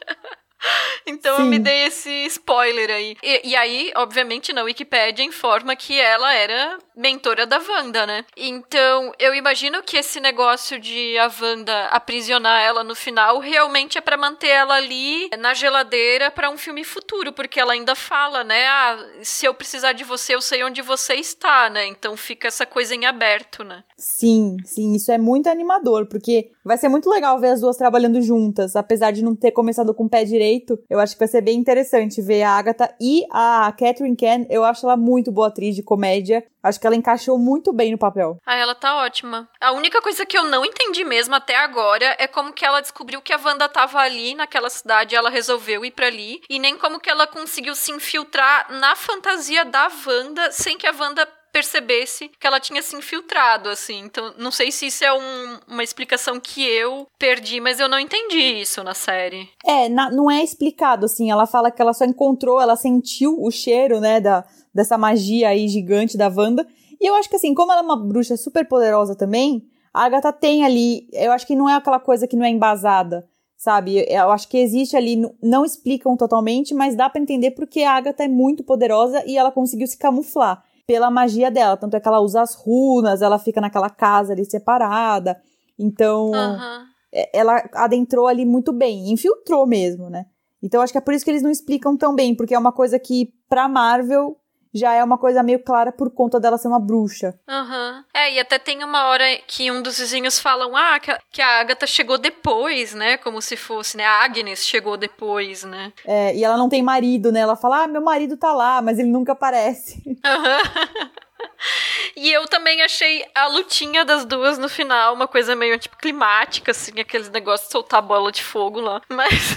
*laughs* Então Sim. eu me dei esse spoiler aí. E, e, aí, obviamente, na Wikipédia informa que ela era mentora da Wanda, né? Então eu imagino que esse negócio de a Wanda aprisionar ela no final realmente é para manter ela ali na geladeira para um filme futuro, porque ela ainda fala, né? Ah, se eu precisar de você, eu sei onde você está, né? Então fica essa coisa em aberto, né? Sim, sim, isso é muito animador, porque vai ser muito legal ver as duas trabalhando juntas, apesar de não ter começado com o pé direito. Eu acho que vai ser bem interessante ver a Agatha e a Catherine Ken. Eu acho ela muito boa atriz de comédia. Acho que ela encaixou muito bem no papel. Ah, ela tá ótima. A única coisa que eu não entendi mesmo até agora é como que ela descobriu que a Wanda tava ali naquela cidade, ela resolveu ir para ali, e nem como que ela conseguiu se infiltrar na fantasia da Wanda sem que a Wanda percebesse que ela tinha se infiltrado, assim. Então, não sei se isso é um, uma explicação que eu perdi, mas eu não entendi isso na série. É, na, não é explicado, assim. Ela fala que ela só encontrou, ela sentiu o cheiro, né, da, dessa magia aí gigante da Wanda. E eu acho que, assim, como ela é uma bruxa super poderosa também, a Agatha tem ali. Eu acho que não é aquela coisa que não é embasada sabe? Eu acho que existe ali, não explicam totalmente, mas dá para entender porque a Agatha é muito poderosa e ela conseguiu se camuflar pela magia dela. Tanto é que ela usa as runas, ela fica naquela casa ali separada. Então, uhum. ela adentrou ali muito bem, infiltrou mesmo, né? Então, acho que é por isso que eles não explicam tão bem, porque é uma coisa que, pra Marvel, já é uma coisa meio clara por conta dela ser uma bruxa. Aham. Uhum. É, e até tem uma hora que um dos vizinhos falam, ah, que a, que a Agatha chegou depois, né? Como se fosse, né? A Agnes chegou depois, né? É, e ela não tem marido, né? Ela fala, ah, meu marido tá lá, mas ele nunca aparece. Aham. Uhum. *laughs* *laughs* E eu também achei a lutinha das duas no final uma coisa meio tipo climática, assim, aqueles negócios de soltar bola de fogo lá. *laughs* Mas.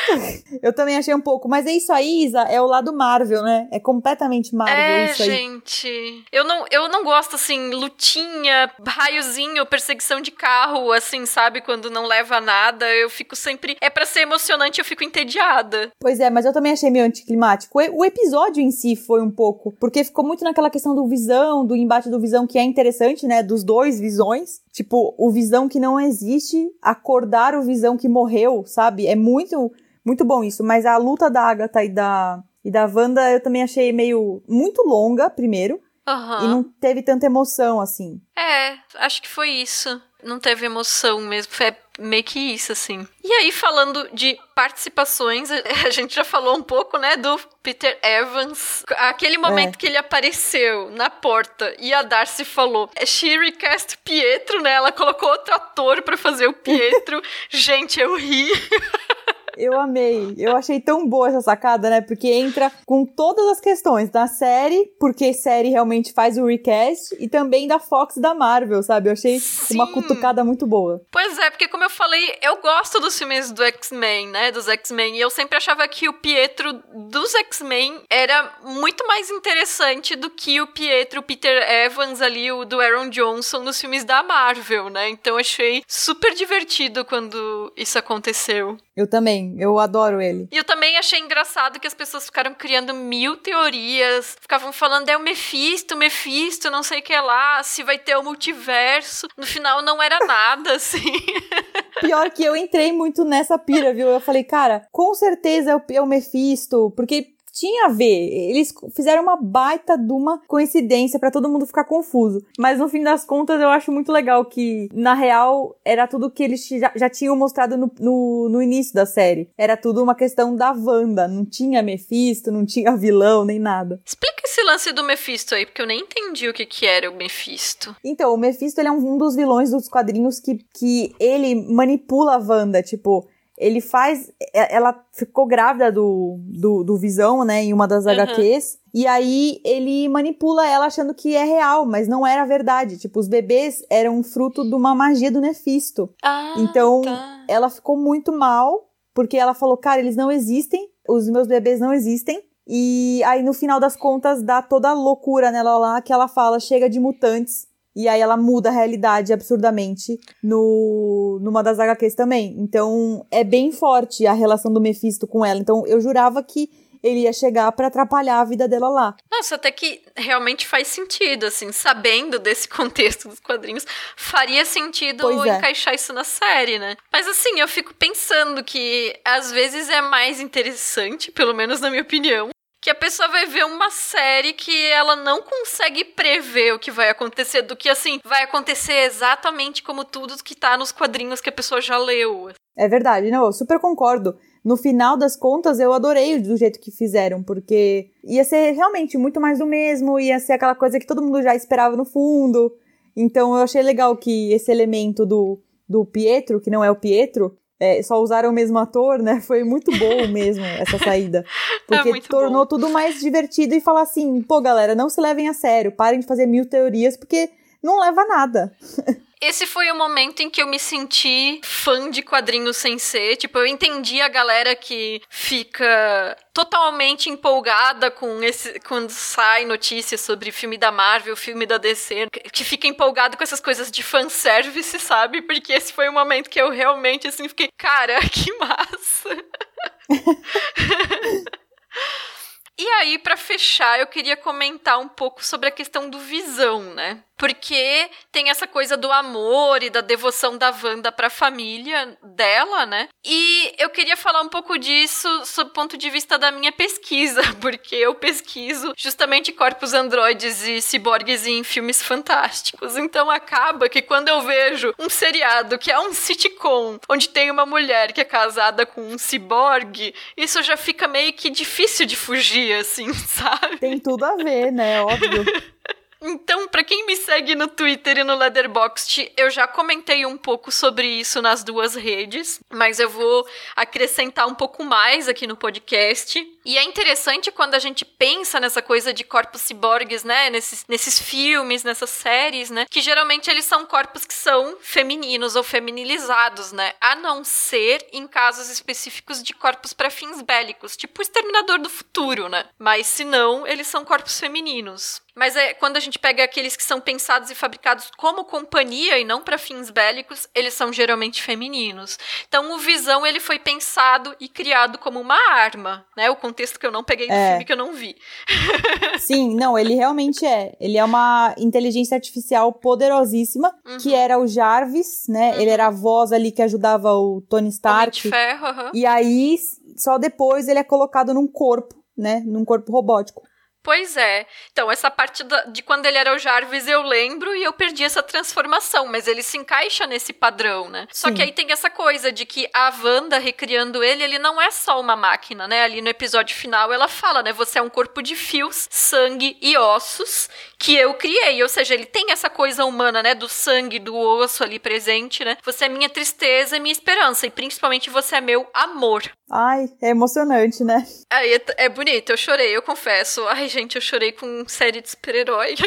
*laughs* eu também achei um pouco. Mas é isso aí, Isa, é o lado Marvel, né? É completamente Marvel é, isso aí. gente. Eu não, eu não gosto, assim, lutinha, raiozinho, perseguição de carro, assim, sabe? Quando não leva a nada. Eu fico sempre. É para ser emocionante, eu fico entediada. Pois é, mas eu também achei meio anticlimático. O episódio em si foi um pouco. Porque ficou muito naquela questão do visão, do embate do visão que é interessante, né? Dos dois visões. Tipo, o visão que não existe, acordar o visão que morreu, sabe? É muito, muito bom isso. Mas a luta da Agatha e da, e da Wanda eu também achei meio muito longa, primeiro. Uhum. E não teve tanta emoção, assim. É, acho que foi isso. Não teve emoção mesmo. Foi meio que isso, assim. E aí, falando de participações, *laughs* a gente já falou um pouco, né, do Peter Evans. Aquele momento é. que ele apareceu na porta e a Darcy falou: é She recast Pietro, né? Ela colocou outro ator para fazer o Pietro. *laughs* gente, eu ri. Eu amei. Eu achei tão boa essa sacada, né? Porque entra com todas as questões da série, porque série realmente faz o recast, e também da Fox e da Marvel, sabe? Eu achei Sim. uma cutucada muito boa. Pois é, porque como eu falei, eu gosto dos filmes do X-Men, né? Dos X-Men, e eu sempre achava que o Pietro dos X-Men era muito mais interessante do que o Pietro Peter Evans ali, o do Aaron Johnson, nos filmes da Marvel, né? Então achei super divertido quando isso aconteceu. Eu também, eu adoro ele. E eu também achei engraçado que as pessoas ficaram criando mil teorias, ficavam falando é o Mephisto, Mephisto, não sei o que lá, se vai ter o multiverso. No final não era nada, *laughs* assim. Pior que eu entrei muito nessa pira, viu? Eu falei, cara, com certeza é o, é o Mephisto, porque tinha a ver. Eles fizeram uma baita de uma coincidência para todo mundo ficar confuso. Mas no fim das contas, eu acho muito legal que, na real, era tudo que eles já, já tinham mostrado no, no, no, início da série. Era tudo uma questão da Wanda. Não tinha Mephisto, não tinha vilão, nem nada. Explica esse lance do Mephisto aí, porque eu nem entendi o que, que era o Mephisto. Então, o Mephisto ele é um, dos vilões dos quadrinhos que, que ele manipula a Wanda. Tipo, ele faz. É, ela ficou grávida do, do, do Visão, né, em uma das uhum. HQs. E aí ele manipula ela achando que é real, mas não era verdade. Tipo, os bebês eram fruto de uma magia do Nefisto. Ah, então, tá. ela ficou muito mal, porque ela falou, cara, eles não existem, os meus bebês não existem. E aí, no final das contas, dá toda a loucura nela lá, que ela fala, chega de mutantes e aí ela muda a realidade absurdamente no numa das HQs também. Então é bem forte a relação do Mephisto com ela. Então eu jurava que ele ia chegar para atrapalhar a vida dela lá. Nossa, até que realmente faz sentido, assim, sabendo desse *laughs* contexto dos quadrinhos, faria sentido é. encaixar isso na série, né? Mas assim, eu fico pensando que às vezes é mais interessante, pelo menos na minha opinião, que a pessoa vai ver uma série que ela não consegue prever o que vai acontecer, do que assim, vai acontecer exatamente como tudo que tá nos quadrinhos que a pessoa já leu. É verdade, não, eu super concordo. No final das contas, eu adorei do jeito que fizeram, porque ia ser realmente muito mais do mesmo, ia ser aquela coisa que todo mundo já esperava no fundo. Então eu achei legal que esse elemento do, do Pietro, que não é o Pietro, é, só usaram o mesmo ator, né? Foi muito bom mesmo essa saída. *laughs* É porque é tornou bom. tudo mais divertido e falar assim, pô, galera, não se levem a sério, parem de fazer mil teorias, porque não leva a nada. Esse foi o momento em que eu me senti fã de quadrinhos sem ser. Tipo, eu entendi a galera que fica totalmente empolgada com esse quando sai notícias sobre filme da Marvel, filme da DC, que fica empolgado com essas coisas de fanservice, sabe? Porque esse foi o momento que eu realmente assim fiquei, cara, *laughs* que massa. E aí, para fechar, eu queria comentar um pouco sobre a questão do visão, né? Porque tem essa coisa do amor e da devoção da Wanda pra família dela, né? E eu queria falar um pouco disso sob o ponto de vista da minha pesquisa, *laughs* porque eu pesquiso justamente corpos androides e ciborgues em filmes fantásticos. Então acaba que quando eu vejo um seriado que é um sitcom, onde tem uma mulher que é casada com um ciborgue, isso já fica meio que difícil de fugir, assim, *laughs* sabe? Tem tudo a ver, né? Óbvio. *laughs* Então, para quem me segue no Twitter e no Letterboxd, eu já comentei um pouco sobre isso nas duas redes, mas eu vou acrescentar um pouco mais aqui no podcast. E é interessante quando a gente pensa nessa coisa de corpos ciborgues, né? Nesses, nesses filmes, nessas séries, né? Que geralmente eles são corpos que são femininos ou feminilizados, né? A não ser em casos específicos de corpos para fins bélicos, tipo o Exterminador do Futuro, né? Mas se não, eles são corpos femininos. Mas é quando a gente pega aqueles que são pensados e fabricados como companhia e não para fins bélicos, eles são geralmente femininos. Então o Visão ele foi pensado e criado como uma arma, né? O contexto que eu não peguei do é. filme que eu não vi. *laughs* Sim, não, ele realmente é. Ele é uma inteligência artificial poderosíssima, uhum. que era o Jarvis, né? Uhum. Ele era a voz ali que ajudava o Tony Stark. De ferro, uhum. E aí só depois ele é colocado num corpo, né? Num corpo robótico. Pois é. Então, essa parte da, de quando ele era o Jarvis eu lembro e eu perdi essa transformação, mas ele se encaixa nesse padrão, né? Sim. Só que aí tem essa coisa de que a Wanda recriando ele, ele não é só uma máquina, né? Ali no episódio final ela fala, né? Você é um corpo de fios, sangue e ossos que eu criei. Ou seja, ele tem essa coisa humana, né? Do sangue, do osso ali presente, né? Você é minha tristeza e minha esperança. E principalmente você é meu amor. Ai, é emocionante, né? Aí é, é bonito, eu chorei, eu confesso. Ai, gente, eu chorei com série de super-herói. *laughs*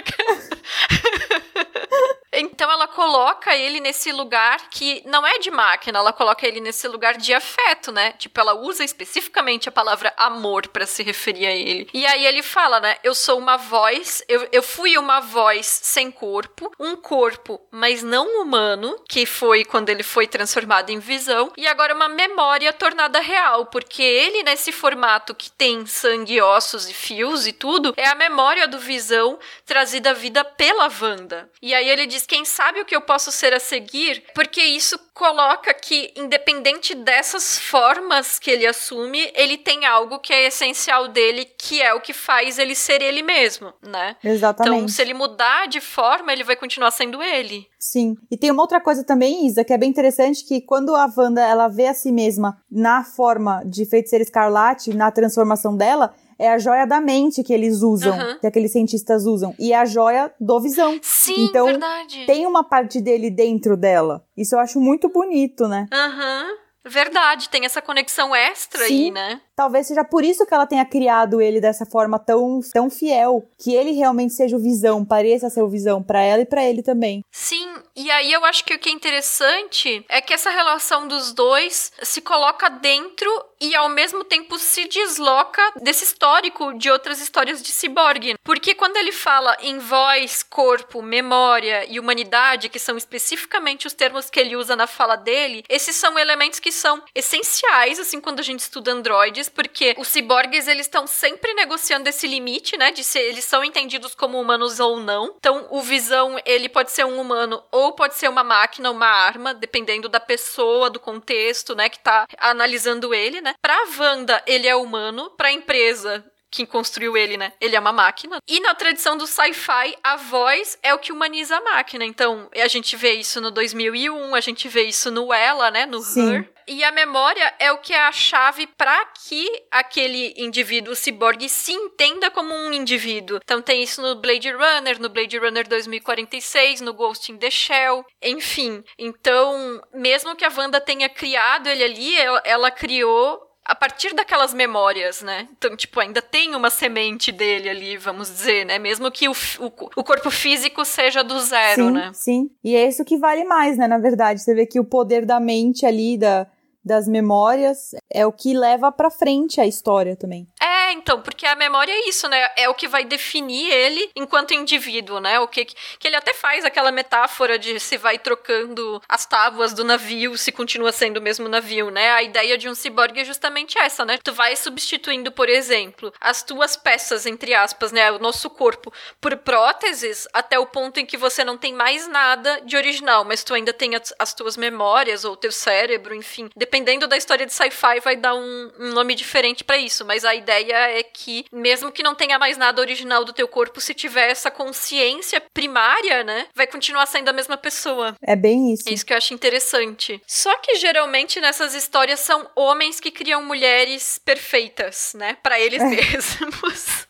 *laughs* Então ela coloca ele nesse lugar que não é de máquina, ela coloca ele nesse lugar de afeto, né? Tipo, ela usa especificamente a palavra amor para se referir a ele. E aí ele fala, né? Eu sou uma voz, eu, eu fui uma voz sem corpo, um corpo, mas não humano, que foi quando ele foi transformado em visão, e agora uma memória tornada real, porque ele, nesse formato que tem sangue, ossos e fios e tudo, é a memória do visão trazida à vida pela Wanda. E aí ele diz quem sabe o que eu posso ser a seguir, porque isso coloca que, independente dessas formas que ele assume, ele tem algo que é essencial dele, que é o que faz ele ser ele mesmo, né? Exatamente. Então, se ele mudar de forma, ele vai continuar sendo ele. Sim. E tem uma outra coisa também, Isa, que é bem interessante, que quando a Wanda ela vê a si mesma na forma de feiticeira escarlate, na transformação dela, é a joia da mente que eles usam, uhum. que aqueles cientistas usam, e é a joia do visão. Sim, então, verdade. tem uma parte dele dentro dela. Isso eu acho muito bonito, né? Aham. Uhum. Verdade, tem essa conexão extra Sim. aí, né? Talvez seja por isso que ela tenha criado ele dessa forma tão, tão fiel, que ele realmente seja o visão, pareça ser o visão para ela e para ele também. Sim, e aí eu acho que o que é interessante é que essa relação dos dois se coloca dentro e ao mesmo tempo se desloca desse histórico de outras histórias de ciborgue. Porque quando ele fala em voz, corpo, memória e humanidade, que são especificamente os termos que ele usa na fala dele, esses são elementos que são essenciais assim quando a gente estuda androides porque os ciborgues eles estão sempre negociando esse limite, né, de se eles são entendidos como humanos ou não. Então, o Visão, ele pode ser um humano ou pode ser uma máquina, uma arma, dependendo da pessoa, do contexto, né, que tá analisando ele, né? Pra Wanda, ele é humano, pra empresa, quem construiu ele, né? Ele é uma máquina. E na tradição do sci-fi, a voz é o que humaniza a máquina. Então, a gente vê isso no 2001, a gente vê isso no Ela, né? No Sim. Her. E a memória é o que é a chave para que aquele indivíduo ciborgue se entenda como um indivíduo. Então tem isso no Blade Runner, no Blade Runner 2046, no Ghost in the Shell, enfim. Então, mesmo que a Wanda tenha criado ele ali, ela, criou a partir daquelas memórias, né? Então, tipo, ainda tem uma semente dele ali, vamos dizer, né? Mesmo que o, o, o, corpo físico seja do zero, sim, né? Sim, e é isso que vale mais, né? Na verdade, você vê que o poder da mente ali, da, das memórias é o que leva para frente a história também. É, então, porque a memória é isso, né? É o que vai definir ele enquanto indivíduo, né? O que que ele até faz aquela metáfora de se vai trocando as tábuas do navio, se continua sendo o mesmo navio, né? A ideia de um ciborgue é justamente essa, né? Tu vai substituindo, por exemplo, as tuas peças entre aspas, né, o nosso corpo por próteses até o ponto em que você não tem mais nada de original, mas tu ainda tem as, as tuas memórias ou teu cérebro, enfim, dependendo da história de sci-fi, vai dar um, um nome diferente para isso. Mas a ideia é que, mesmo que não tenha mais nada original do teu corpo, se tiver essa consciência primária, né, vai continuar sendo a mesma pessoa. É bem isso. É isso que eu acho interessante. Só que geralmente nessas histórias são homens que criam mulheres perfeitas, né, para eles é. *laughs* mesmos.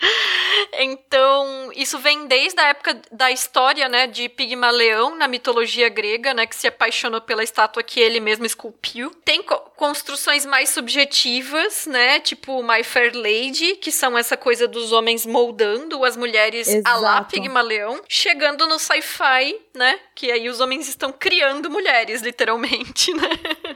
*laughs* Então, isso vem desde a época da história, né, de Pigmaleão na mitologia grega, né, que se apaixonou pela estátua que ele mesmo esculpiu. Tem co construções mais subjetivas, né, tipo My Fair Lady, que são essa coisa dos homens moldando as mulheres Exato. a lá Pigmaleão, chegando no sci-fi, né, que aí os homens estão criando mulheres, literalmente, *laughs* né?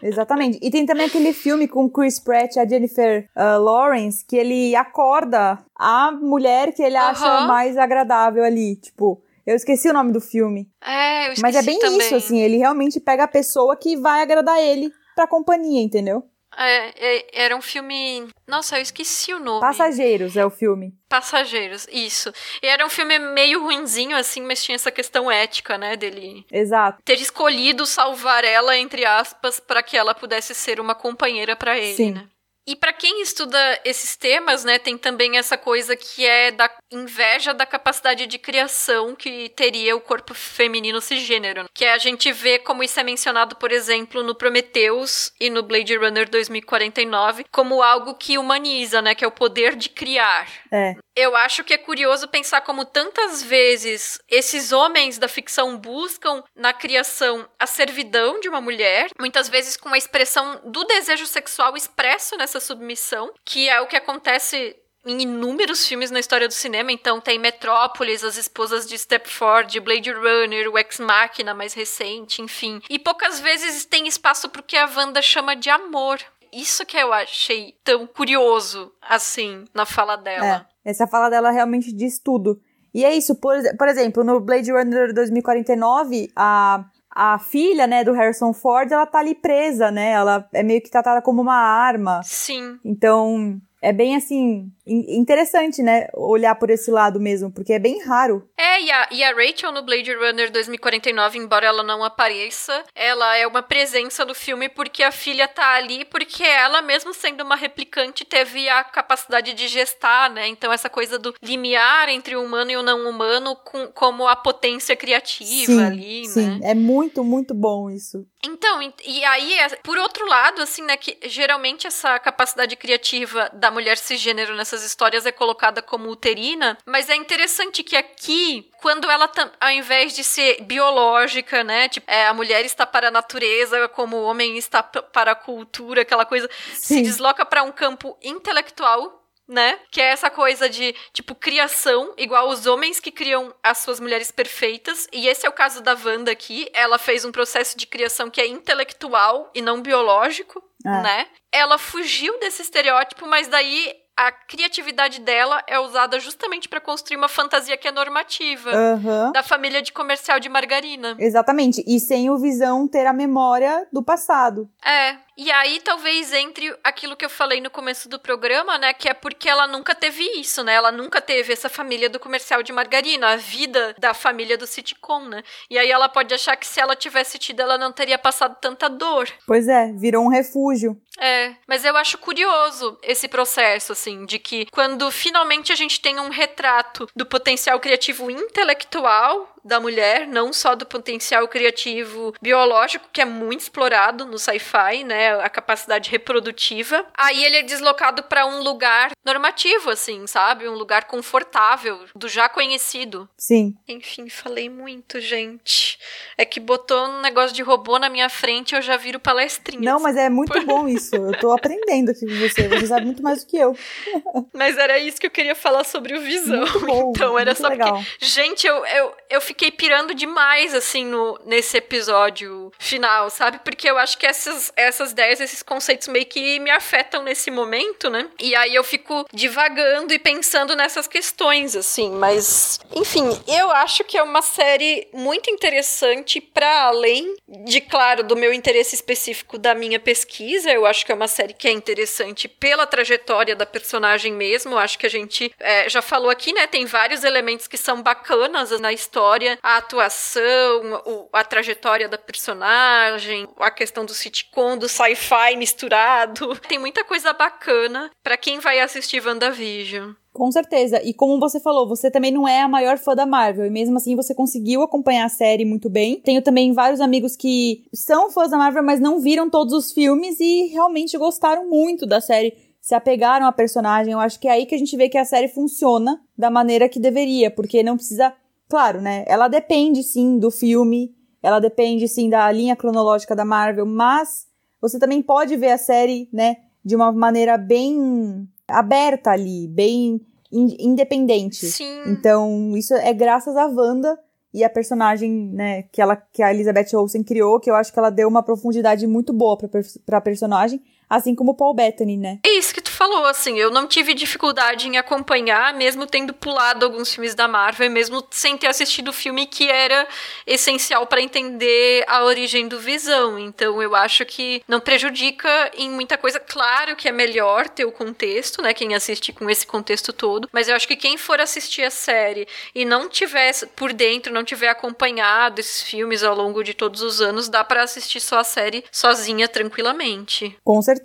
Exatamente. E tem também aquele filme com Chris Pratt e a Jennifer uh, Lawrence, que ele acorda a mulher que ele acha mais agradável ali, tipo... Eu esqueci o nome do filme. É, eu esqueci Mas é bem também. isso, assim, ele realmente pega a pessoa que vai agradar ele pra companhia, entendeu? É, é, era um filme. Nossa, eu esqueci o nome. Passageiros é o filme. Passageiros, isso. E era um filme meio ruinzinho, assim, mas tinha essa questão ética, né, dele. Exato. Ter escolhido salvar ela, entre aspas, para que ela pudesse ser uma companheira para ele, Sim. né? E para quem estuda esses temas, né, tem também essa coisa que é da inveja da capacidade de criação que teria o corpo feminino cisgênero, que a gente vê como isso é mencionado, por exemplo, no Prometheus e no Blade Runner 2049, como algo que humaniza, né, que é o poder de criar. É. Eu acho que é curioso pensar como tantas vezes esses homens da ficção buscam na criação a servidão de uma mulher, muitas vezes com a expressão do desejo sexual expresso nessa submissão, que é o que acontece em inúmeros filmes na história do cinema. Então tem Metrópolis, As Esposas de Stepford, Blade Runner, o Ex Machina mais recente, enfim. E poucas vezes tem espaço para o que a Wanda chama de amor. Isso que eu achei tão curioso, assim, na fala dela. É, essa fala dela realmente diz tudo. E é isso, por, por exemplo, no Blade Runner 2049, a a filha, né, do Harrison Ford, ela tá ali presa, né? Ela é meio que tratada como uma arma. Sim. Então, é bem assim, interessante, né? Olhar por esse lado mesmo, porque é bem raro. É, e a, e a Rachel no Blade Runner 2049, embora ela não apareça, ela é uma presença no filme porque a filha tá ali, porque ela, mesmo sendo uma replicante, teve a capacidade de gestar, né? Então, essa coisa do limiar entre o humano e o não humano com, como a potência criativa sim, ali, sim. né? É muito, muito bom isso. Então, e aí, é, por outro lado, assim, né, que geralmente essa capacidade criativa da mulher cisgênero nessas histórias é colocada como uterina, mas é interessante que aqui, quando ela, ao invés de ser biológica, né, tipo, é, a mulher está para a natureza, como o homem está para a cultura, aquela coisa, Sim. se desloca para um campo intelectual né? Que é essa coisa de, tipo, criação, igual os homens que criam as suas mulheres perfeitas. E esse é o caso da Wanda aqui. Ela fez um processo de criação que é intelectual e não biológico, é. né? Ela fugiu desse estereótipo, mas daí a criatividade dela é usada justamente para construir uma fantasia que é normativa uhum. da família de comercial de margarina. Exatamente. E sem o Visão ter a memória do passado. É. E aí talvez entre aquilo que eu falei no começo do programa, né, que é porque ela nunca teve isso, né? Ela nunca teve essa família do comercial de margarina, a vida da família do sitcom, né? E aí ela pode achar que se ela tivesse tido, ela não teria passado tanta dor. Pois é, virou um refúgio. É, mas eu acho curioso esse processo, assim, de que quando finalmente a gente tem um retrato do potencial criativo intelectual da mulher, não só do potencial criativo biológico, que é muito explorado no sci-fi, né? A capacidade reprodutiva. Aí ele é deslocado para um lugar normativo, assim, sabe? Um lugar confortável, do já conhecido. Sim. Enfim, falei muito, gente. É que botou um negócio de robô na minha frente e eu já viro palestrinha. Não, mas é muito bom isso. Eu tô aprendendo aqui com você. Você sabe muito mais do que eu. *laughs* mas era isso que eu queria falar sobre o Visão. Bom, então era só legal. porque. Gente, eu, eu, eu fiquei pirando demais, assim, no, nesse episódio final, sabe? Porque eu acho que essas, essas ideias, esses conceitos meio que me afetam nesse momento, né? E aí eu fico divagando e pensando nessas questões, assim. Mas, enfim, eu acho que é uma série muito interessante para além de, claro, do meu interesse específico da minha pesquisa. Eu acho que é uma série que é interessante pela trajetória da personagem mesmo. Eu acho que a gente é, já falou aqui, né? Tem vários elementos que são bacanas na história história, a atuação, o, a trajetória da personagem, a questão do sitcom, do sci-fi misturado. *laughs* Tem muita coisa bacana para quem vai assistir WandaVision. Com certeza. E como você falou, você também não é a maior fã da Marvel. E mesmo assim você conseguiu acompanhar a série muito bem. Tenho também vários amigos que são fãs da Marvel, mas não viram todos os filmes e realmente gostaram muito da série. Se apegaram à personagem. Eu acho que é aí que a gente vê que a série funciona da maneira que deveria. Porque não precisa Claro, né? Ela depende sim do filme, ela depende sim da linha cronológica da Marvel, mas você também pode ver a série, né, de uma maneira bem aberta ali, bem in independente. Sim. Então, isso é graças à Wanda e a personagem, né, que ela que a Elizabeth Olsen criou, que eu acho que ela deu uma profundidade muito boa para pra personagem, assim como o Paul Bettany, né? É isso que tu falou, assim, eu não tive dificuldade em acompanhar, mesmo tendo pulado alguns filmes da Marvel, mesmo sem ter assistido o filme que era essencial para entender a origem do Visão. Então, eu acho que não prejudica em muita coisa. Claro que é melhor ter o contexto, né, quem assiste com esse contexto todo, mas eu acho que quem for assistir a série e não tiver por dentro, não tiver acompanhado esses filmes ao longo de todos os anos, dá para assistir só a série sozinha tranquilamente. Com certeza.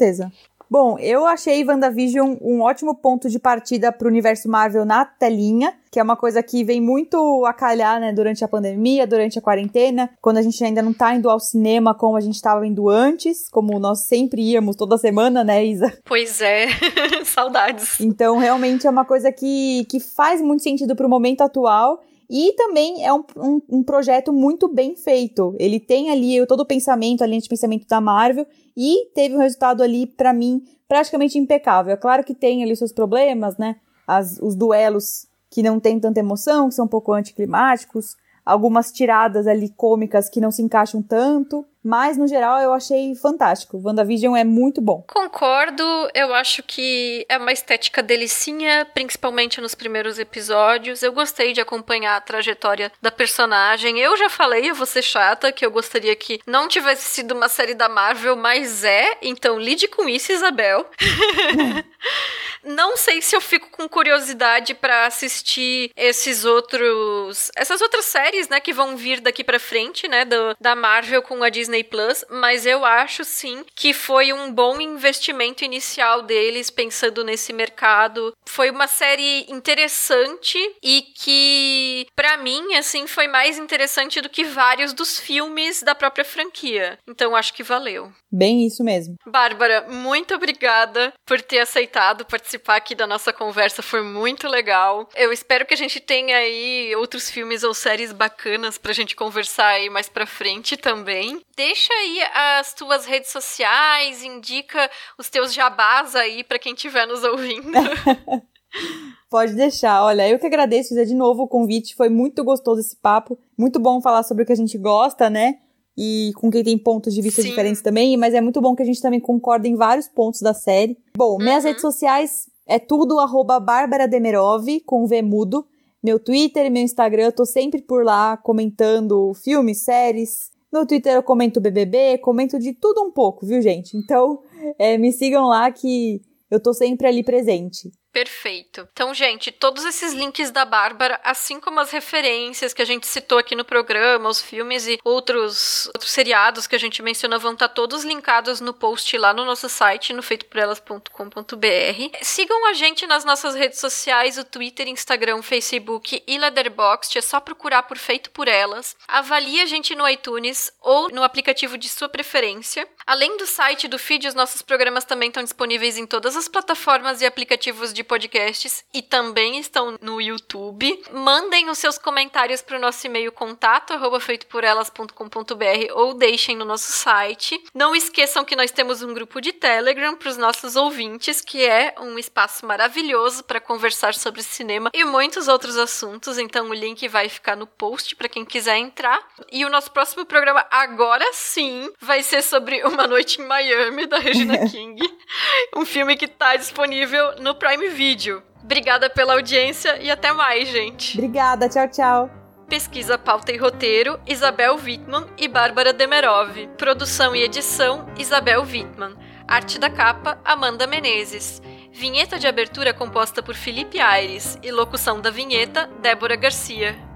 Bom, eu achei WandaVision um ótimo ponto de partida para o universo Marvel na telinha, que é uma coisa que vem muito a calhar, né, durante a pandemia, durante a quarentena, quando a gente ainda não tá indo ao cinema como a gente estava indo antes, como nós sempre íamos toda semana, né, Isa? Pois é, *laughs* saudades. Então, realmente é uma coisa que, que faz muito sentido pro momento atual e também é um, um, um, projeto muito bem feito. Ele tem ali todo o pensamento, a linha de pensamento da Marvel, e teve um resultado ali, para mim, praticamente impecável. É claro que tem ali seus problemas, né? As, os duelos que não tem tanta emoção, que são um pouco anticlimáticos, algumas tiradas ali cômicas que não se encaixam tanto, mas no geral eu achei fantástico. WandaVision é muito bom. Concordo, eu acho que é uma estética delicinha, principalmente nos primeiros episódios. Eu gostei de acompanhar a trajetória da personagem. Eu já falei, eu vou ser chata, que eu gostaria que não tivesse sido uma série da Marvel, mas é, então lide com isso, Isabel. *laughs* não sei se eu fico com curiosidade para assistir esses outros, essas outras séries, né, que vão vir daqui para frente, né, do, da Marvel com a Disney Plus, mas eu acho sim que foi um bom investimento inicial deles pensando nesse mercado. Foi uma série interessante e que para mim assim foi mais interessante do que vários dos filmes da própria franquia. Então acho que valeu. Bem isso mesmo. Bárbara, muito obrigada por ter aceitado participar aqui da nossa conversa, foi muito legal. Eu espero que a gente tenha aí outros filmes ou séries bacanas pra gente conversar aí mais pra frente também. Deixa aí as tuas redes sociais, indica os teus jabás aí para quem estiver nos ouvindo. *laughs* *laughs* Pode deixar. Olha, eu que agradeço de novo o convite. Foi muito gostoso esse papo. Muito bom falar sobre o que a gente gosta, né? E com quem tem pontos de vista Sim. diferentes também, mas é muito bom que a gente também concorda em vários pontos da série. Bom, uhum. minhas redes sociais é tudo arroba Bárbara Demerov, com V mudo. Meu Twitter e meu Instagram, eu tô sempre por lá comentando filmes, séries. No Twitter eu comento BBB, comento de tudo um pouco, viu, gente? Então, *laughs* é, me sigam lá que eu tô sempre ali presente. Perfeito. Então, gente, todos esses links da Bárbara, assim como as referências que a gente citou aqui no programa, os filmes e outros, outros seriados que a gente mencionou, vão estar todos linkados no post lá no nosso site, no feitoporelas.com.br. Sigam a gente nas nossas redes sociais, o Twitter, Instagram, Facebook e Letterboxd. É só procurar por Feito por Elas. Avalie a gente no iTunes ou no aplicativo de sua preferência. Além do site do feed, os nossos programas também estão disponíveis em todas as plataformas e aplicativos de podcasts e também estão no YouTube. Mandem os seus comentários para o nosso e-mail contato feitoporelas.com.br ou deixem no nosso site. Não esqueçam que nós temos um grupo de Telegram para os nossos ouvintes, que é um espaço maravilhoso para conversar sobre cinema e muitos outros assuntos. Então o link vai ficar no post para quem quiser entrar. E o nosso próximo programa agora sim vai ser sobre Uma Noite em Miami da Regina *laughs* King, um filme que está disponível no Prime vídeo. Obrigada pela audiência e até mais, gente. Obrigada, tchau, tchau. Pesquisa, pauta e roteiro, Isabel Wittmann e Bárbara Demerov. Produção e edição, Isabel Wittmann. Arte da capa, Amanda Menezes. Vinheta de abertura composta por Felipe Aires e locução da vinheta, Débora Garcia.